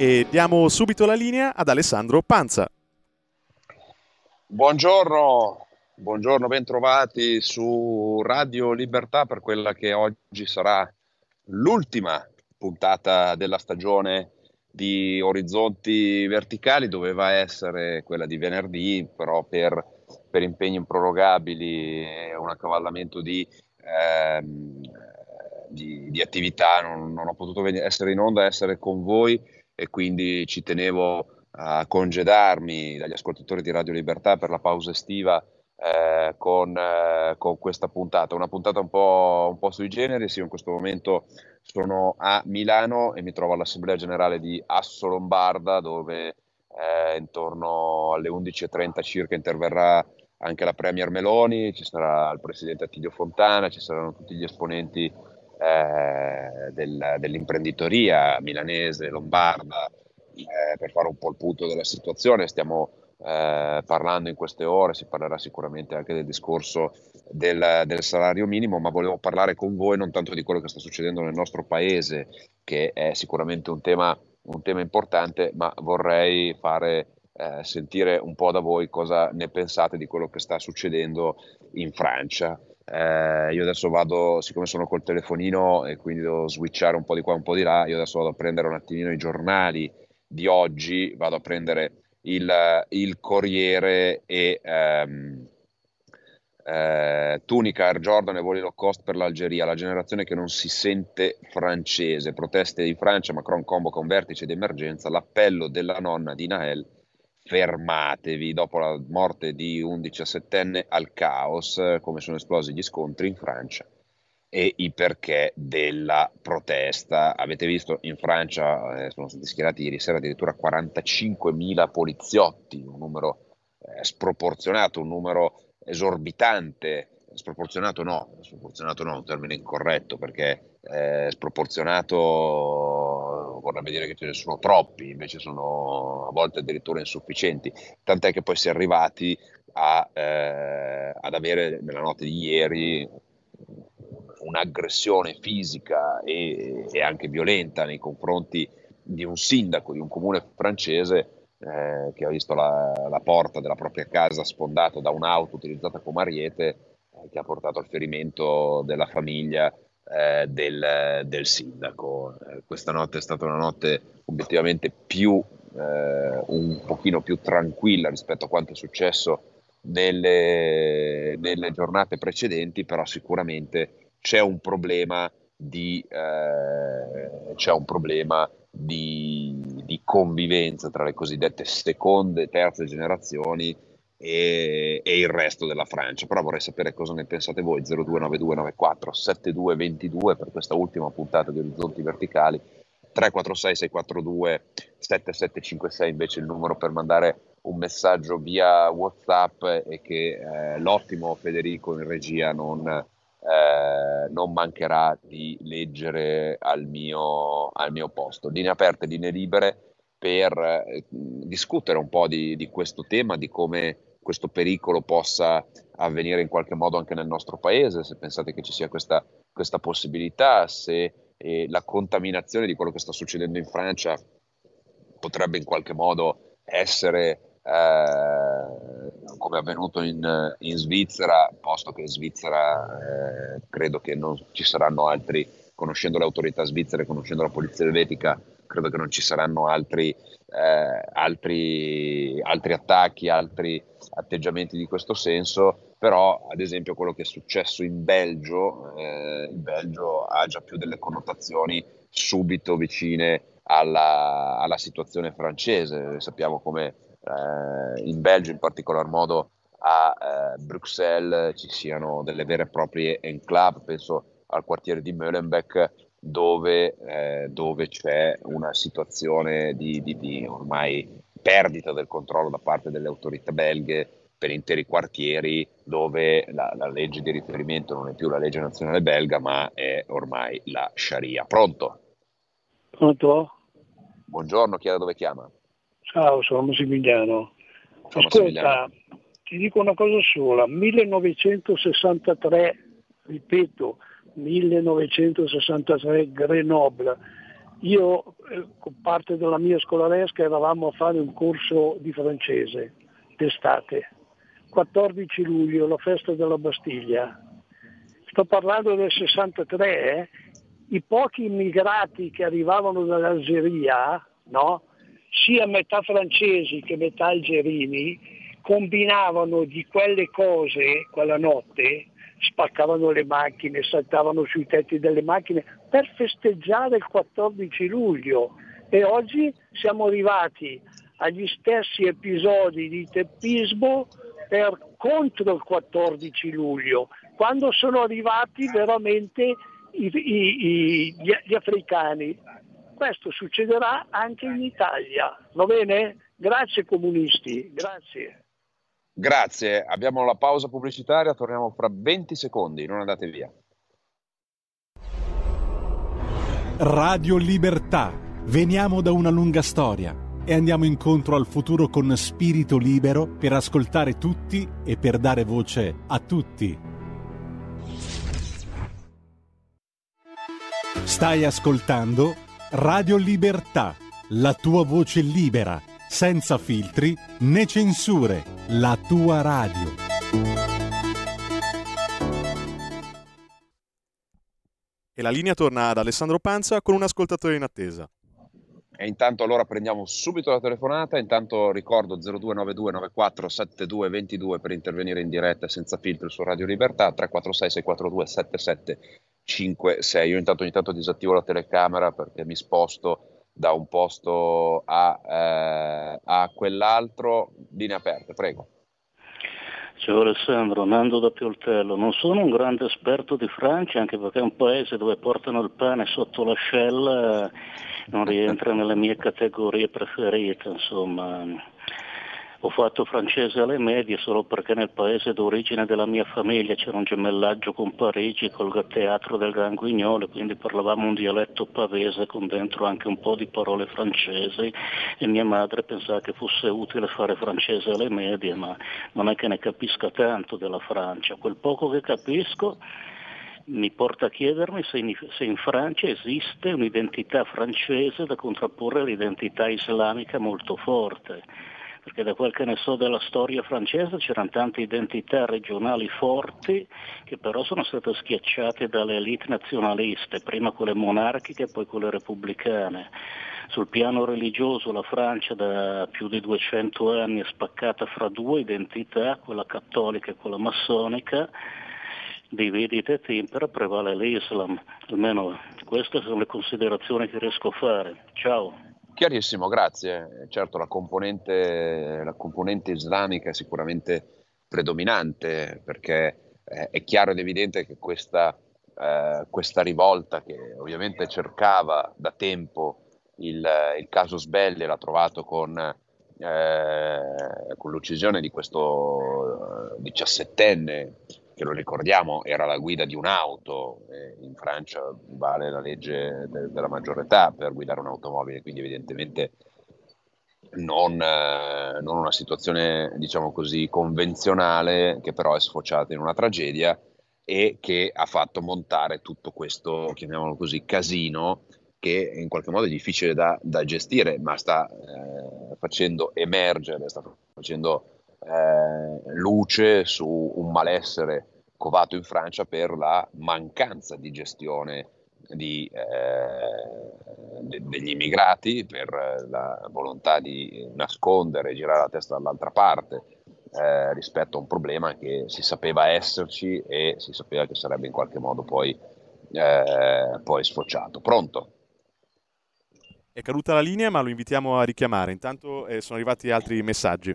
E diamo subito la linea ad Alessandro Panza. Buongiorno, buongiorno, bentrovati su Radio Libertà per quella che oggi sarà l'ultima puntata della stagione di Orizzonti Verticali. Doveva essere quella di venerdì, però per, per impegni improrogabili e un accavallamento di, ehm, di, di attività non, non ho potuto essere in onda, essere con voi e quindi ci tenevo a congedarmi dagli ascoltatori di Radio Libertà per la pausa estiva eh, con, eh, con questa puntata. Una puntata un po', un po' sui generis. Io in questo momento sono a Milano e mi trovo all'Assemblea Generale di Asso Lombarda dove eh, intorno alle 11.30 circa interverrà anche la Premier Meloni, ci sarà il Presidente Attilio Fontana, ci saranno tutti gli esponenti eh, del- dell'imprenditoria milanese, lombarda, eh, per fare un po' il punto della situazione. Stiamo eh, parlando in queste ore, si parlerà sicuramente anche del discorso del, del salario minimo, ma volevo parlare con voi non tanto di quello che sta succedendo nel nostro paese, che è sicuramente un tema, un tema importante, ma vorrei fare eh, sentire un po' da voi cosa ne pensate di quello che sta succedendo in Francia. Eh, io adesso vado, siccome sono col telefonino e quindi devo switchare un po' di qua, un po' di là, io adesso vado a prendere un attimino i giornali di oggi, vado a prendere il, il Corriere e ehm, eh, Tunica, Air Jordan e voli low cost per l'Algeria, la generazione che non si sente francese, proteste in Francia, Macron convoca un vertice di emergenza, l'appello della nonna di Nael, fermatevi, dopo la morte di un 17enne al caos, come sono esplosi gli scontri in Francia e i perché della protesta. Avete visto in Francia eh, sono stati schierati ieri sera addirittura 45.000 poliziotti, un numero eh, sproporzionato, un numero esorbitante. Sproporzionato no, sproporzionato no, un termine incorretto perché eh, sproporzionato vorrebbe dire che ce ne sono troppi, invece sono a volte addirittura insufficienti, tant'è che poi si è arrivati a, eh, ad avere nella notte di ieri un'aggressione fisica e, e anche violenta nei confronti di un sindaco di un comune francese eh, che ha visto la, la porta della propria casa sfondata da un'auto utilizzata come ariete eh, che ha portato al ferimento della famiglia eh, del, del sindaco. Eh, questa notte è stata una notte obiettivamente più, eh, un pochino più tranquilla rispetto a quanto è successo nelle, nelle giornate precedenti, però sicuramente c'è un problema di, eh, c'è un problema di, di convivenza tra le cosiddette seconde e terze generazioni e, e il resto della Francia. Però vorrei sapere cosa ne pensate voi, 029294 7222 per questa ultima puntata di Orizzonti Verticali, 346 642 7756 invece il numero per mandare un messaggio via WhatsApp e che eh, l'ottimo Federico in regia non, eh, non mancherà di leggere al mio, al mio posto. Linee aperte, linee libere per eh, discutere un po' di, di questo tema, di come questo pericolo possa avvenire in qualche modo anche nel nostro paese, se pensate che ci sia questa, questa possibilità, se eh, la contaminazione di quello che sta succedendo in Francia potrebbe in qualche modo essere eh, come è avvenuto in, in Svizzera, posto che in Svizzera eh, credo che non ci saranno altri, conoscendo le autorità svizzere, conoscendo la polizia elvetica, credo che non ci saranno altri, eh, altri, altri attacchi, altri atteggiamenti di questo senso, però ad esempio quello che è successo in Belgio, eh, il Belgio ha già più delle connotazioni subito vicine alla, alla situazione francese, sappiamo come eh, in Belgio in particolar modo a eh, Bruxelles ci siano delle vere e proprie enclave, penso al quartiere di Molenbeek dove, eh, dove c'è una situazione di, di, di ormai perdita del controllo da parte delle autorità belghe per interi quartieri dove la, la, legge di riferimento non è più la legge nazionale belga ma è ormai la Sharia. Pronto? Pronto? Buongiorno, chi è da dove chiama? Ciao, sono Massimiliano. Ciao, Ascolta, Massimiliano. ti dico una cosa sola, 1963, ripeto, 1963 Grenoble. Io eh, con parte della mia scolaresca eravamo a fare un corso di francese d'estate. 14 luglio, la festa della Bastiglia. Sto parlando del 63, eh? i pochi immigrati che arrivavano dall'Algeria, no? sia metà francesi che metà algerini, combinavano di quelle cose quella notte, spaccavano le macchine, saltavano sui tetti delle macchine per festeggiare il 14 luglio. E oggi siamo arrivati agli stessi episodi di teppismo per, contro il 14 luglio, quando sono arrivati veramente i, i, i, gli, gli africani. Questo succederà anche in Italia, va bene? Grazie comunisti, grazie. Grazie, abbiamo la pausa pubblicitaria, torniamo fra 20 secondi, non andate via. Radio Libertà. Veniamo da una lunga storia e andiamo incontro al futuro con spirito libero per ascoltare tutti e per dare voce a tutti. Stai ascoltando Radio Libertà, la tua voce libera, senza filtri né censure, la tua radio. E la linea torna ad Alessandro Panza con un ascoltatore in attesa. E intanto allora prendiamo subito la telefonata, intanto ricordo 0292 94 72 22 per intervenire in diretta senza filtri su Radio Libertà, 346 642 7756. Io intanto ogni tanto disattivo la telecamera perché mi sposto da un posto a, eh, a quell'altro. Linee aperte, prego. Ciao Alessandro, Nando da Pioltello. Non sono un grande esperto di Francia, anche perché è un paese dove portano il pane sotto l'ascella, non rientra nelle mie categorie preferite, insomma. Ho fatto francese alle medie solo perché nel paese d'origine della mia famiglia c'era un gemellaggio con Parigi, col teatro del Gran Guignolo, quindi parlavamo un dialetto pavese con dentro anche un po' di parole francesi e mia madre pensava che fosse utile fare francese alle medie, ma non è che ne capisca tanto della Francia. Quel poco che capisco mi porta a chiedermi se in, se in, Francia esiste un'identità francese da contrapporre all'identità islamica molto forte, perché da quel che ne so della storia francese c'erano tante identità regionali forti che però sono state schiacciate dalle elite nazionaliste, prima quelle monarchiche e poi quelle repubblicane. Sul piano religioso la Francia da più di 200 anni è spaccata fra due identità, quella cattolica e quella massonica, dividita e tempera prevale l'Islam, almeno queste sono le considerazioni che riesco a fare. Ciao. Chiarissimo, grazie. Certo, la componente, la componente islamica è sicuramente predominante perché eh, è chiaro ed evidente che questa, eh, questa, rivolta che ovviamente cercava da tempo il, il caso Sbelli l'ha trovato con, eh, con l'uccisione di questo diciassettenne che lo ricordiamo era la guida di un'auto, in Francia vale la legge de- della maggiore età per guidare un'automobile, quindi evidentemente non, eh, non, una situazione diciamo così convenzionale che però è sfociata in una tragedia e che ha fatto montare tutto questo, chiamiamolo così, casino che in qualche modo è difficile da, da gestire, ma sta eh, facendo emergere, sta facendo eh, luce su un malessere covato in Francia per la mancanza di gestione di, eh, de- degli immigrati, per la volontà di nascondere, girare la testa dall'altra parte eh, rispetto a un problema che si sapeva esserci e si sapeva che sarebbe in qualche modo poi, eh, poi sfociato. Pronto? È caduta la linea, ma lo invitiamo a richiamare. Intanto eh, sono arrivati altri messaggi.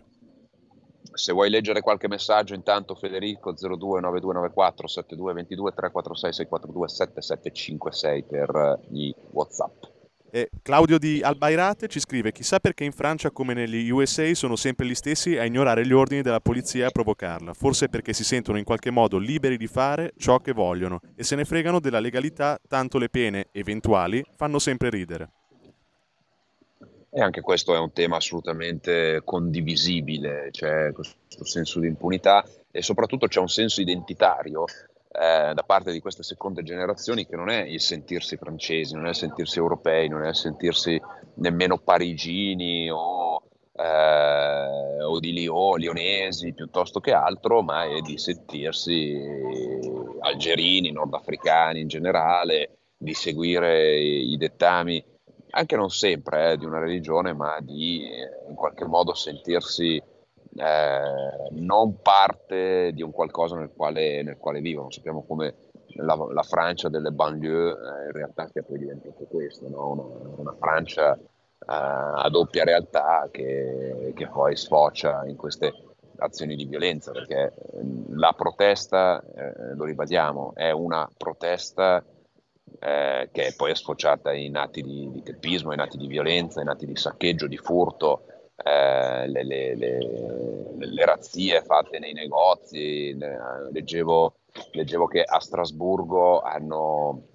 Se vuoi leggere qualche messaggio, intanto Federico 029294 7222 346 642 7756 per gli WhatsApp. E Claudio di Albairate ci scrive: Chissà perché in Francia, come negli USA, sono sempre gli stessi a ignorare gli ordini della polizia e a provocarla. Forse perché si sentono in qualche modo liberi di fare ciò che vogliono e se ne fregano della legalità, tanto le pene eventuali fanno sempre ridere. E anche questo è un tema assolutamente condivisibile, c'è questo senso di impunità e soprattutto c'è un senso identitario eh, da parte di queste seconde generazioni che non è il sentirsi francesi, non è il sentirsi europei, non è il sentirsi nemmeno parigini o, eh, o di Lyon, lionesi piuttosto che altro, ma è di sentirsi algerini, nordafricani in generale, di seguire i dettami anche non sempre eh, di una religione, ma di eh, in qualche modo sentirsi eh, non parte di un qualcosa nel quale, nel quale vivono. Sappiamo come la, la Francia delle banlieue eh, in realtà sia poi diventato questo, no? una, una, Francia eh, a doppia realtà che, che poi sfocia in queste azioni di violenza, perché la protesta, eh, lo ribadiamo, è una protesta eh, che poi è sfociata in atti di, di teppismo, in atti di violenza, in atti di saccheggio, di furto, eh, le, le, le, le, razzie fatte nei negozi. leggevo, leggevo, che a Strasburgo hanno,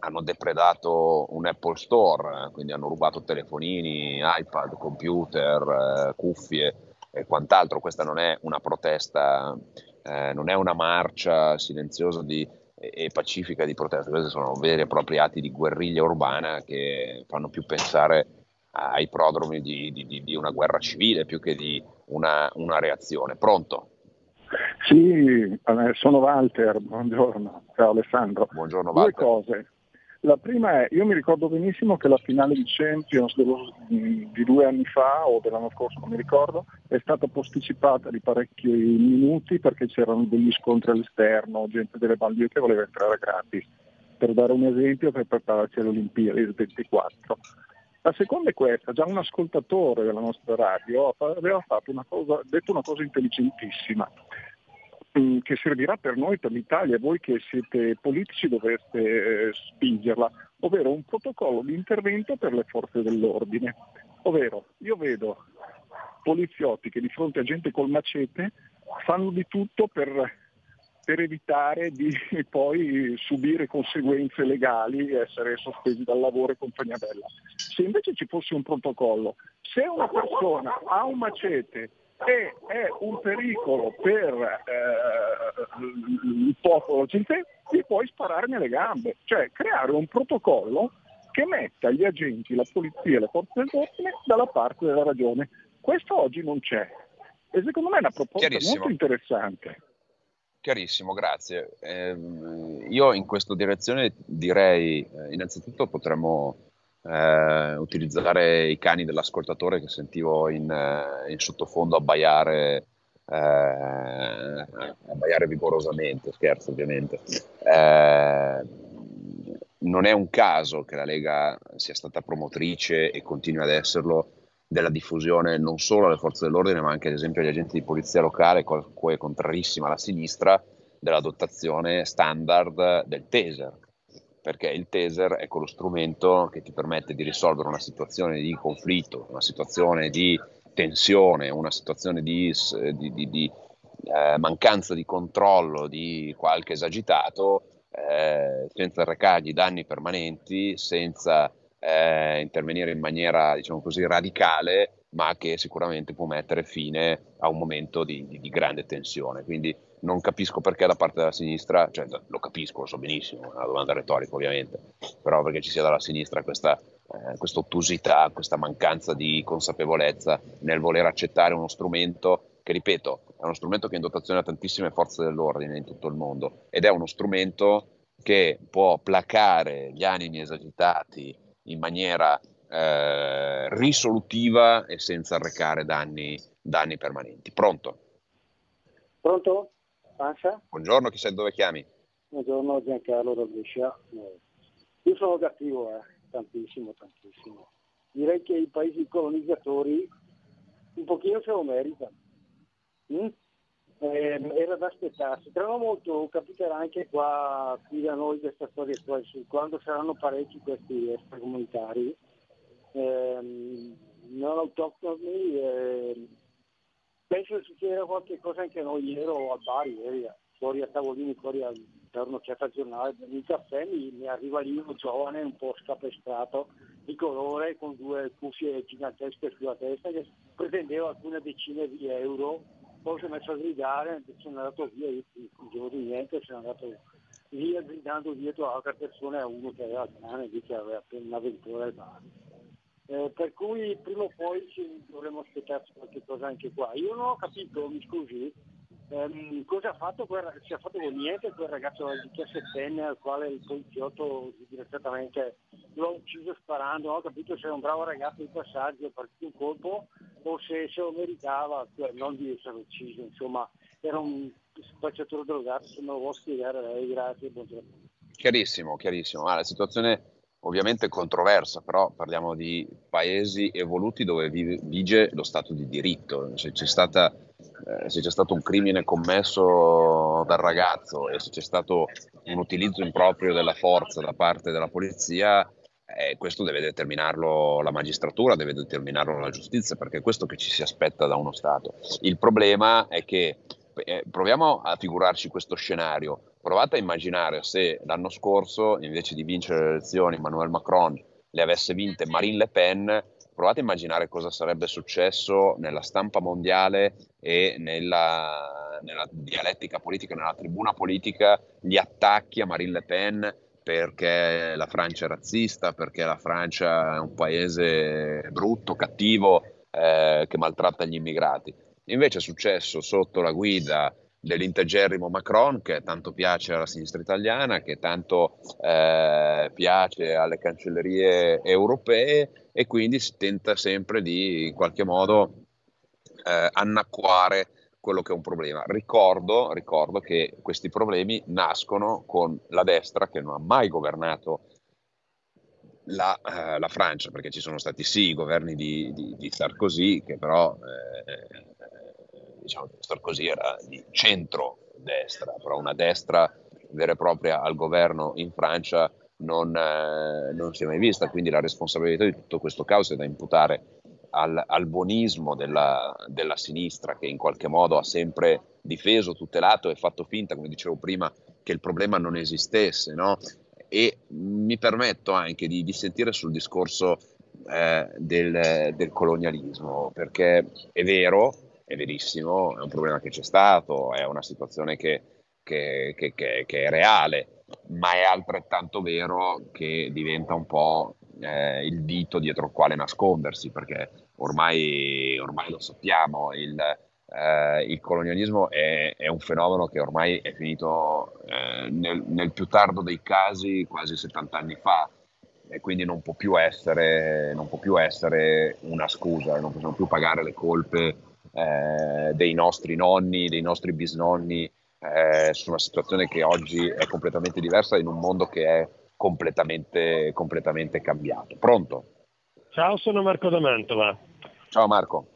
hanno, depredato un Apple Store, quindi hanno rubato telefonini, iPad, computer, eh, cuffie e quant'altro. Questa non è una protesta, eh, non è una marcia silenziosa di e pacifica di protesta, questi sono veri e propri atti di guerriglia urbana che fanno più pensare ai prodromi di, di, di una guerra civile più che di una, una reazione. Pronto? Sì, sono Walter, buongiorno, ciao Alessandro. Buongiorno Walter. Due cose. La prima è, io mi ricordo benissimo che la finale di Champions dello, di due anni fa o dell'anno scorso, non mi ricordo, è stata posticipata di parecchi minuti perché c'erano degli scontri all'esterno, gente delle banlieue che voleva entrare gratis, per dare un esempio per prepararci alle Olimpiadi del 24. La seconda è questa, già un ascoltatore della nostra radio aveva una cosa, detto una cosa intelligentissima che servirà per noi, per l'Italia, voi che siete politici dovreste eh, spingerla, ovvero un protocollo di intervento per le forze dell'ordine. Ovvero, io vedo poliziotti che di fronte a gente col macete fanno di tutto per, per evitare di poi subire conseguenze legali, essere sospesi dal lavoro e compagnia bella. Se invece ci fosse un protocollo, se una persona ha un macete e è un pericolo per eh, il popolo gente, gli puoi sparare nelle gambe, cioè creare un protocollo che metta gli agenti, la polizia e le forze dell'ordine dalla parte della ragione. Questo oggi non c'è e secondo me è una proposta molto interessante. Chiarissimo, grazie. Eh, io in questa direzione direi eh, innanzitutto potremmo eh, utilizzare i cani dell'ascoltatore che sentivo in, eh, in sottofondo abbaiare, eh, abbaiare vigorosamente, scherzo ovviamente. Eh, non è un caso che la Lega sia stata promotrice e continui ad esserlo della diffusione non solo alle forze dell'ordine ma anche ad esempio agli agenti di polizia locale, cui è contrarissima la sinistra, della dotazione standard del taser perché il taser è quello strumento che ti permette di risolvere una situazione di conflitto, una situazione di tensione, una situazione di, di, di, di eh, mancanza di controllo di qualche esagitato eh, senza recargli danni permanenti, senza eh, intervenire in maniera diciamo così radicale, ma che sicuramente può mettere fine a un momento di grande tensione. Quindi non capisco perché da parte della sinistra, cioè lo capisco, lo so benissimo, è una domanda retorica ovviamente, però perché ci sia dalla sinistra questa, eh, questa ottusità, questa mancanza di consapevolezza nel voler accettare uno strumento che, ripeto, è uno strumento che è in dotazione a tantissime forze dell'ordine in tutto il mondo ed è uno strumento che può placare gli animi esagitati in maniera eh, risolutiva e senza arrecare danni, danni permanenti. Pronto? Pronto? Panza? Buongiorno, chi sei, dove chiami? Buongiorno Giancarlo da Brescia. Io sono cattivo, eh, tantissimo, tantissimo. Direi che i paesi colonizzatori un pochino se lo meritano. Mm? Ehm, era da aspettarsi. Tra l'altro capiterà anche qua qui da noi questa storia qua, quando saranno parecchi questi extracomunitari ehm, non autoctoni, ehm, penso succederà qualche cosa anche a noi. Ieri al bar, ieri, fuori a tavolini, fuori a, per un'occhiata al giornale, un caffè, mi, mi arriva lì uno giovane un po' scapestrato di colore con due cuffie gigantesche sulla testa che pretendeva alcune decine di euro poi si è messo a gridare, se n'è andato via, io non dicevo di niente, se n'è andato via gridando dietro a altre persone a uno che aveva il cane che aveva appena un'avventura al bar. Eh, per cui prima o poi ci dovremmo aspettarci qualche cosa anche qua. Io non ho capito, mi scusi, ehm, cosa ha fatto quel se ha fatto con niente quel ragazzo di 17enne al quale il poliziotto direttamente lo ha ucciso sparando, non ho capito se era un bravo ragazzo di passaggio, è partito un colpo o se, se lo meritava, cioè, non di essere ucciso, insomma, era un spacciatore drogato, se me lo vuoi spiegare lei, grazie, buongiorno. Chiarissimo, chiarissimo. Ah, la situazione ovviamente controversa, però parliamo di paesi evoluti dove vige lo Stato di diritto. Se c'è, stata, eh, se c'è stato un crimine commesso dal ragazzo e se c'è stato un utilizzo improprio della forza da parte della polizia, eh, questo deve determinarlo la magistratura, deve determinarlo la giustizia, perché è questo che ci si aspetta da uno Stato. Il problema è che eh, proviamo a figurarci questo scenario. Provate a immaginare se l'anno scorso, invece di vincere le elezioni, Emmanuel Macron le avesse vinte Marine Le Pen. Provate a immaginare cosa sarebbe successo nella stampa mondiale e nella, nella dialettica politica, nella tribuna politica, gli attacchi a Marine Le Pen perché la Francia è razzista, perché la Francia è un paese brutto, cattivo, eh, che maltratta gli immigrati. Invece è successo sotto la guida dell'integerrimo Macron, che tanto piace alla sinistra italiana, che tanto eh, piace alle cancellerie europee e quindi si tenta sempre di in qualche modo eh, annacquare quello che è un problema. Ricordo, ricordo che questi problemi nascono con la destra che non ha mai governato la, eh, la Francia, perché ci sono stati sì i governi di, di- di Sarkozy, che però eh, diciamo Sarkozy era di centro-destra, però una destra vera e propria al governo in Francia non, eh, non si è mai vista, quindi la responsabilità di tutto questo caos è da imputare al, al buonismo della, della sinistra che in qualche modo ha sempre difeso, tutelato e fatto finta, come dicevo prima, che il problema non esistesse, no? E mi permetto anche di dissentire sul discorso eh, del, del colonialismo, perché è vero, è verissimo, è un problema che c'è stato, è una situazione che, che- che- che- è reale, ma è altrettanto vero che diventa un po' eh, il dito dietro il quale nascondersi, perché ormai, ormai lo sappiamo, il, eh, il colonialismo è, è un fenomeno che ormai è finito eh, nel, nel più tardo dei casi quasi 70 anni fa e quindi non può più essere, non può più essere una scusa, non possiamo più pagare le colpe eh, dei nostri nonni, dei nostri bisnonni eh, su una situazione che oggi è completamente diversa in un mondo che è completamente, completamente cambiato. Pronto? Ciao, sono Marco da Mantova. Ciao Marco.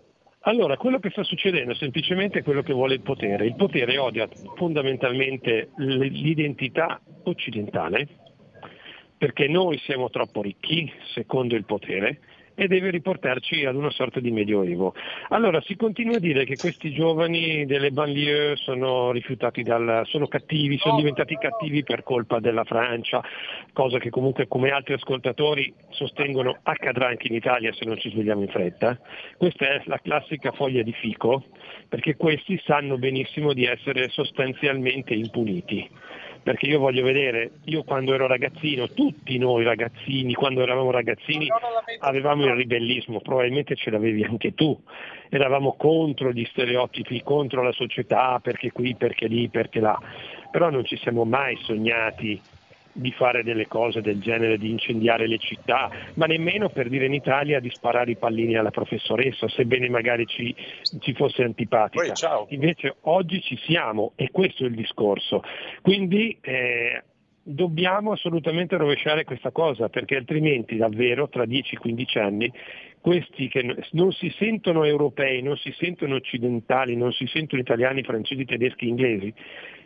Allora, quello che sta succedendo è semplicemente quello che vuole il potere. Il potere odia fondamentalmente l'identità occidentale perché noi siamo troppo ricchi, secondo il potere, e deve riportarci ad una sorta di medioevo. Allora si continua a dire che questi giovani delle banlieue sono rifiutati dal, sono cattivi, sono diventati cattivi per colpa della Francia, cosa che comunque come altri ascoltatori sostengono accadrà anche in Italia se non ci svegliamo in fretta. Questa è la classica foglia di fico, perché questi sanno benissimo di essere sostanzialmente impuniti perché io voglio vedere, io quando ero ragazzino, tutti noi ragazzini, quando eravamo ragazzini, avevamo il ribellismo, probabilmente ce l'avevi anche tu, eravamo contro gli stereotipi, contro la società, perché qui, perché lì, perché là, però non ci siamo mai sognati di fare delle cose del genere, di incendiare le città, ma nemmeno per dire in Italia di sparare i pallini alla professoressa, sebbene magari ci, ci fosse antipatica. Invece oggi ci siamo e questo è il discorso. Quindi eh, dobbiamo assolutamente rovesciare questa cosa, perché altrimenti davvero tra 10-15 anni questi che non si sentono europei, non si sentono occidentali, non si sentono italiani, francesi, tedeschi, inglesi,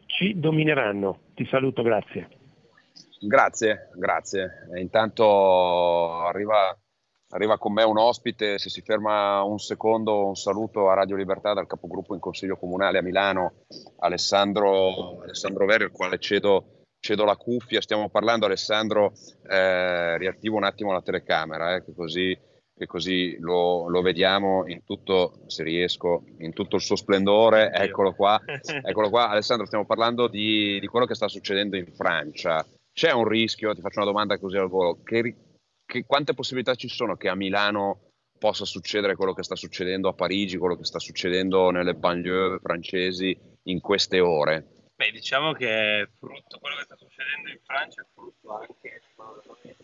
ci domineranno. Ti saluto, grazie. Grazie, grazie. E intanto arriva, arriva con me un ospite, se si ferma un secondo, un saluto a Radio Libertà dal capogruppo in Consiglio Comunale a Milano, Alessandro, Alessandro Veri, al quale cedo, cedo la cuffia. Stiamo parlando, Alessandro, eh, riattivo un attimo la telecamera, eh, che così, che così lo, lo vediamo in tutto, se riesco, in tutto il suo splendore. Eccolo qua, eccolo qua. Alessandro, stiamo parlando di, di quello che sta succedendo in Francia. C'è un rischio, ti faccio una domanda così al volo, che, che quante possibilità ci sono che a Milano possa succedere quello che sta succedendo a Parigi, quello che sta succedendo nelle banlieue francesi in queste ore? Beh, diciamo che è frutto, quello che sta succedendo in Francia è frutto anche di quello eh,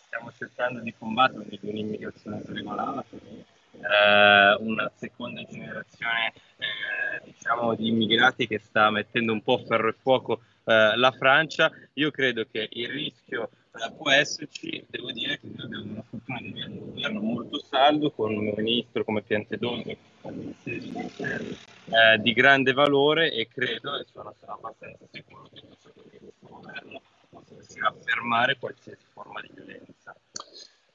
stiamo cercando di combattere, di un'immigrazione regolata, eh, una seconda generazione eh, diciamo, di immigrati che sta mettendo un po' ferro e fuoco eh, la Francia. Io credo che il rischio eh, può esserci, devo dire che noi abbiamo una fortuna di avere un governo molto saldo con un ministro come Piantedosi eh, di grande valore e credo e sono, sono abbastanza sicuro che questo governo possa riuscire a fermare qualsiasi forma di violenza.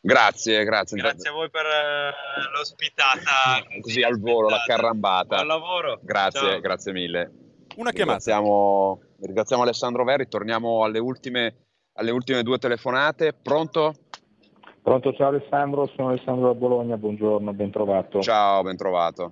Grazie, grazie. Grazie a voi per eh, l'ospitata. Così al volo, la carrambata. Buon lavoro. Grazie, Ciao. grazie mille. Una chiamata. Ringraziamo, ringraziamo Alessandro Verri, torniamo alle ultime, alle ultime due telefonate. Pronto? Pronto, ciao Alessandro, sono Alessandro da Bologna, buongiorno, ben trovato. Ciao, ben trovato.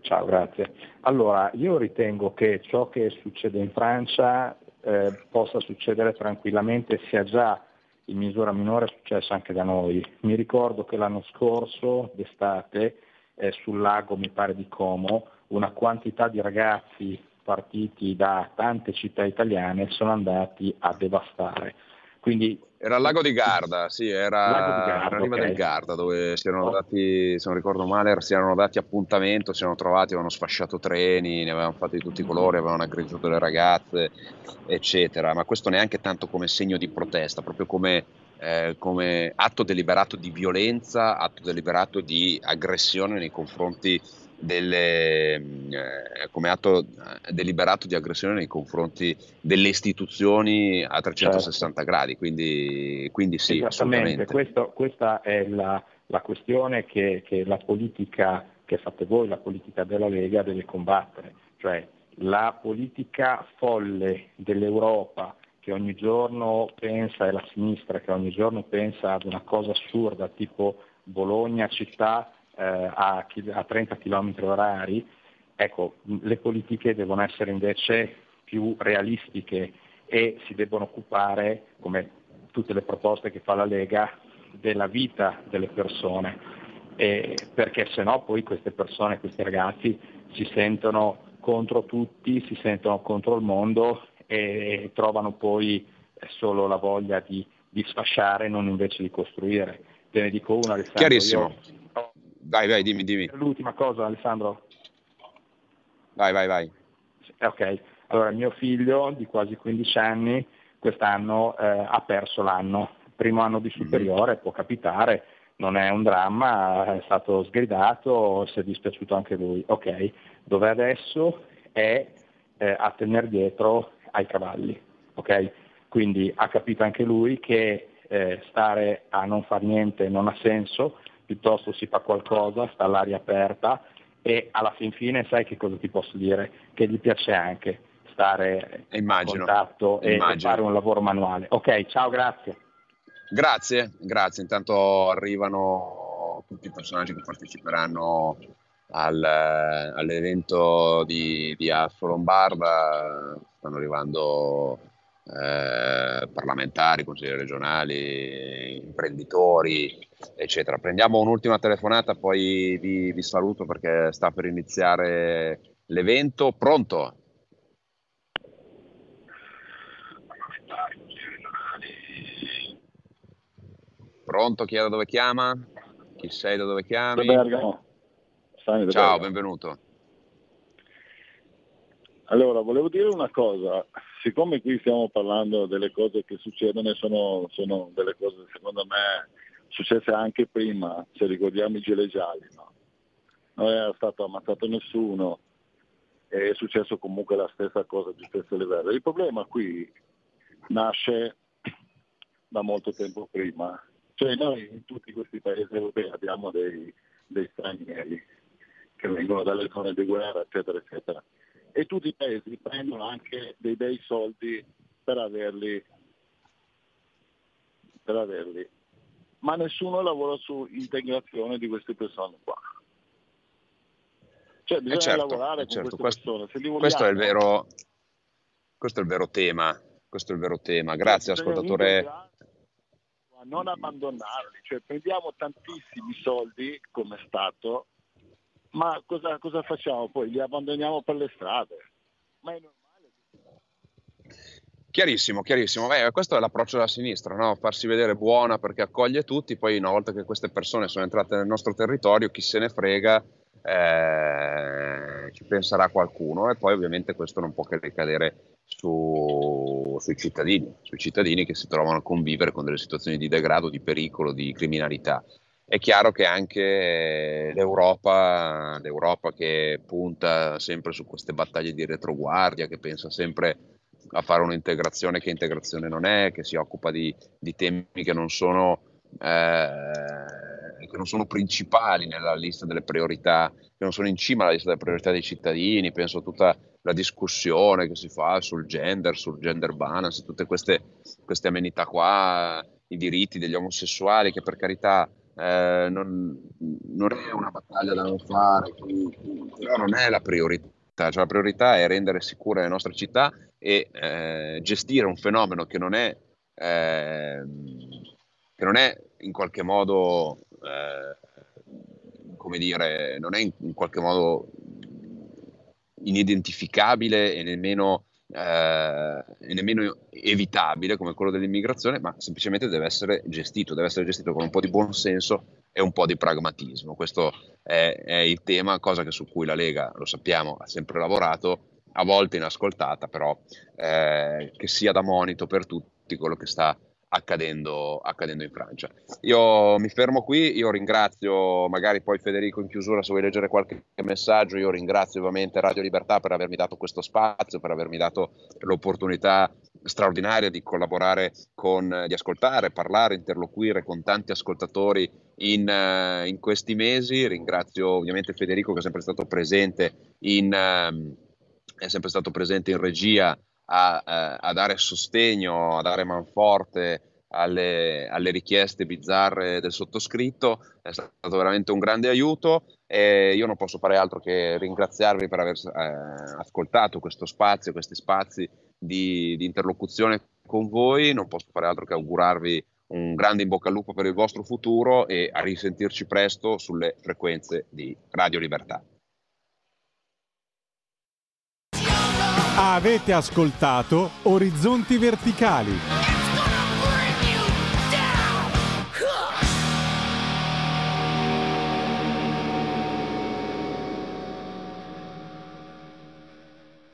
Ciao, grazie. Allora, io ritengo che ciò che succede in Francia eh, possa succedere tranquillamente, sia già in misura minore successo anche da noi. Mi ricordo che l'anno scorso, d'estate, eh, sul lago, mi pare di Como, una quantità di ragazzi partiti da tante città italiane sono andati a devastare. Quindi Era lago di Garda, sì, era Lago di Garda, alla riva ok. del Garda dove si erano Oh. dati, se non ricordo male, si erano dati appuntamento, si erano trovati, avevano sfasciato treni, ne avevano fatti di tutti i colori, avevano aggredito delle ragazze, eccetera. Ma questo neanche tanto come segno di protesta, proprio come, eh, come atto deliberato di violenza, atto deliberato di aggressione nei confronti delle, mh, eh, come atto eh, deliberato di aggressione nei confronti delle istituzioni a 360 gradi, quindi, quindi sì, assolutamente. questo- questa è la, la questione che, che la politica che fate voi, la politica della Lega deve combattere, cioè la politica folle dell'Europa che ogni giorno pensa, e la sinistra che ogni giorno pensa ad una cosa assurda tipo Bologna città eh, a, a 30 km orari, ecco, le politiche devono essere invece più realistiche e si devono occupare, come tutte le proposte che fa la Lega, della vita delle persone, Eh, perché sennò poi queste persone, questi ragazzi si sentono contro tutti, si sentono contro il mondo e trovano poi solo la voglia di, di sfasciare, non invece di costruire. Te ne dico una, Alessandro. Chiarissimo. io- Vai, vai, dimmi, dimmi. L'ultima cosa, Alessandro. Vai, vai, vai. Eh, Ok, allora mio figlio di quasi 15 anni quest'anno eh, ha perso l'anno, primo anno di superiore, può capitare, non è un dramma, è stato sgridato, si è dispiaciuto anche lui. Ok, dove adesso è eh, a tenere dietro ai cavalli, ok? Quindi ha capito anche lui che eh, stare a non far niente non ha senso, piuttosto si fa qualcosa, sta all'aria aperta e alla fin fine sai che cosa ti posso dire? Che gli piace anche stare Immagino. in contatto e, e Immagino. fare un lavoro manuale. Ok, ciao, grazie. Grazie, grazie. Intanto arrivano tutti i personaggi che parteciperanno al, all'evento di, di Asso Lombarda. Stanno arrivando eh, parlamentari, consiglieri regionali, imprenditori, eccetera. Prendiamo un'ultima telefonata, poi vi, vi saluto perché sta per iniziare l'evento. Pronto? Pronto? Chi è da dove chiama? Chi sei da dove chiami? Da Bergamo. Sani Ciao, benvenuto. Allora, volevo dire una cosa. Siccome qui stiamo parlando delle cose che succedono e sono, sono delle cose secondo me successe anche prima, se ricordiamo i gilet gialli, no? non era stato ammazzato nessuno, è successo comunque la stessa cosa di stesso livello. Il problema qui nasce da molto tempo prima, cioè noi in tutti questi paesi europei abbiamo dei, dei stranieri che vengono dalle zone di guerra, eccetera, eccetera. E tutti i paesi prendono anche dei bei soldi per averli, per averli. Ma nessuno lavora su integrazione di queste persone qua. Cioè bisogna Eh certo, lavorare eh con certo, queste questo- persone. Se li Questo è vero, questo è il vero tema. Questo è il vero tema. Grazie bisogna ascoltatore. non abbandonarli, cioè prendiamo tantissimi soldi come Stato, ma cosa, cosa facciamo poi? Li abbandoniamo per le strade. Ma è normale. Chiarissimo, chiarissimo. Beh, questo è l'approccio della sinistra, no? farsi vedere buona perché accoglie tutti, poi una volta che queste persone sono entrate nel nostro territorio, chi se ne frega, eh, ci penserà qualcuno e poi ovviamente questo non può che ricadere su- sui cittadini, sui cittadini che si trovano a convivere con delle situazioni di degrado, di pericolo, di criminalità. È chiaro che anche l'Europa, l'Europa che punta sempre su queste battaglie di retroguardia, che pensa sempre a fare un'integrazione che integrazione non è, che si occupa di, di temi che non sono eh, che non sono principali nella lista delle priorità, che non sono in cima alla lista delle priorità dei cittadini, penso a tutta la discussione che si fa sul gender, sul gender balance, tutte queste, queste amenità qua, i diritti degli omosessuali, che per carità eh, non, non è una battaglia da non fare, però non è la priorità, cioè la priorità è rendere sicure le nostre città e eh, gestire un fenomeno che non è, ehm, che non è in qualche modo, eh, come dire, non è in, in qualche modo inidentificabile e nemmeno, eh, e nemmeno evitabile come quello dell'immigrazione, ma semplicemente deve essere gestito, deve essere gestito con un po' di buon senso e un po' di pragmatismo. Questo è, è il tema, cosa che su cui la Lega, lo sappiamo, ha sempre lavorato, a volte inascoltata, però eh, che sia da monito per tutti quello che sta accadendo, accadendo in Francia. Io mi fermo qui, io ringrazio magari poi Federico in chiusura se vuoi leggere qualche messaggio, io ringrazio ovviamente Radio Libertà per avermi dato questo spazio, per avermi dato l'opportunità straordinaria di collaborare con, di ascoltare, parlare, interloquire con tanti ascoltatori in, eh, in questi mesi. Ringrazio ovviamente Federico che è sempre stato presente in, è sempre stato presente in regia a- a dare sostegno, a dare manforte alle, alle richieste bizzarre del sottoscritto, è stato veramente un grande aiuto e io non posso fare altro che ringraziarvi per aver eh, ascoltato questo spazio, questi spazi di, di interlocuzione con voi, non posso fare altro che augurarvi un grande in bocca al lupo per il vostro futuro e a risentirci presto sulle frequenze di Radio Libertà. Avete ascoltato Orizzonti Verticali.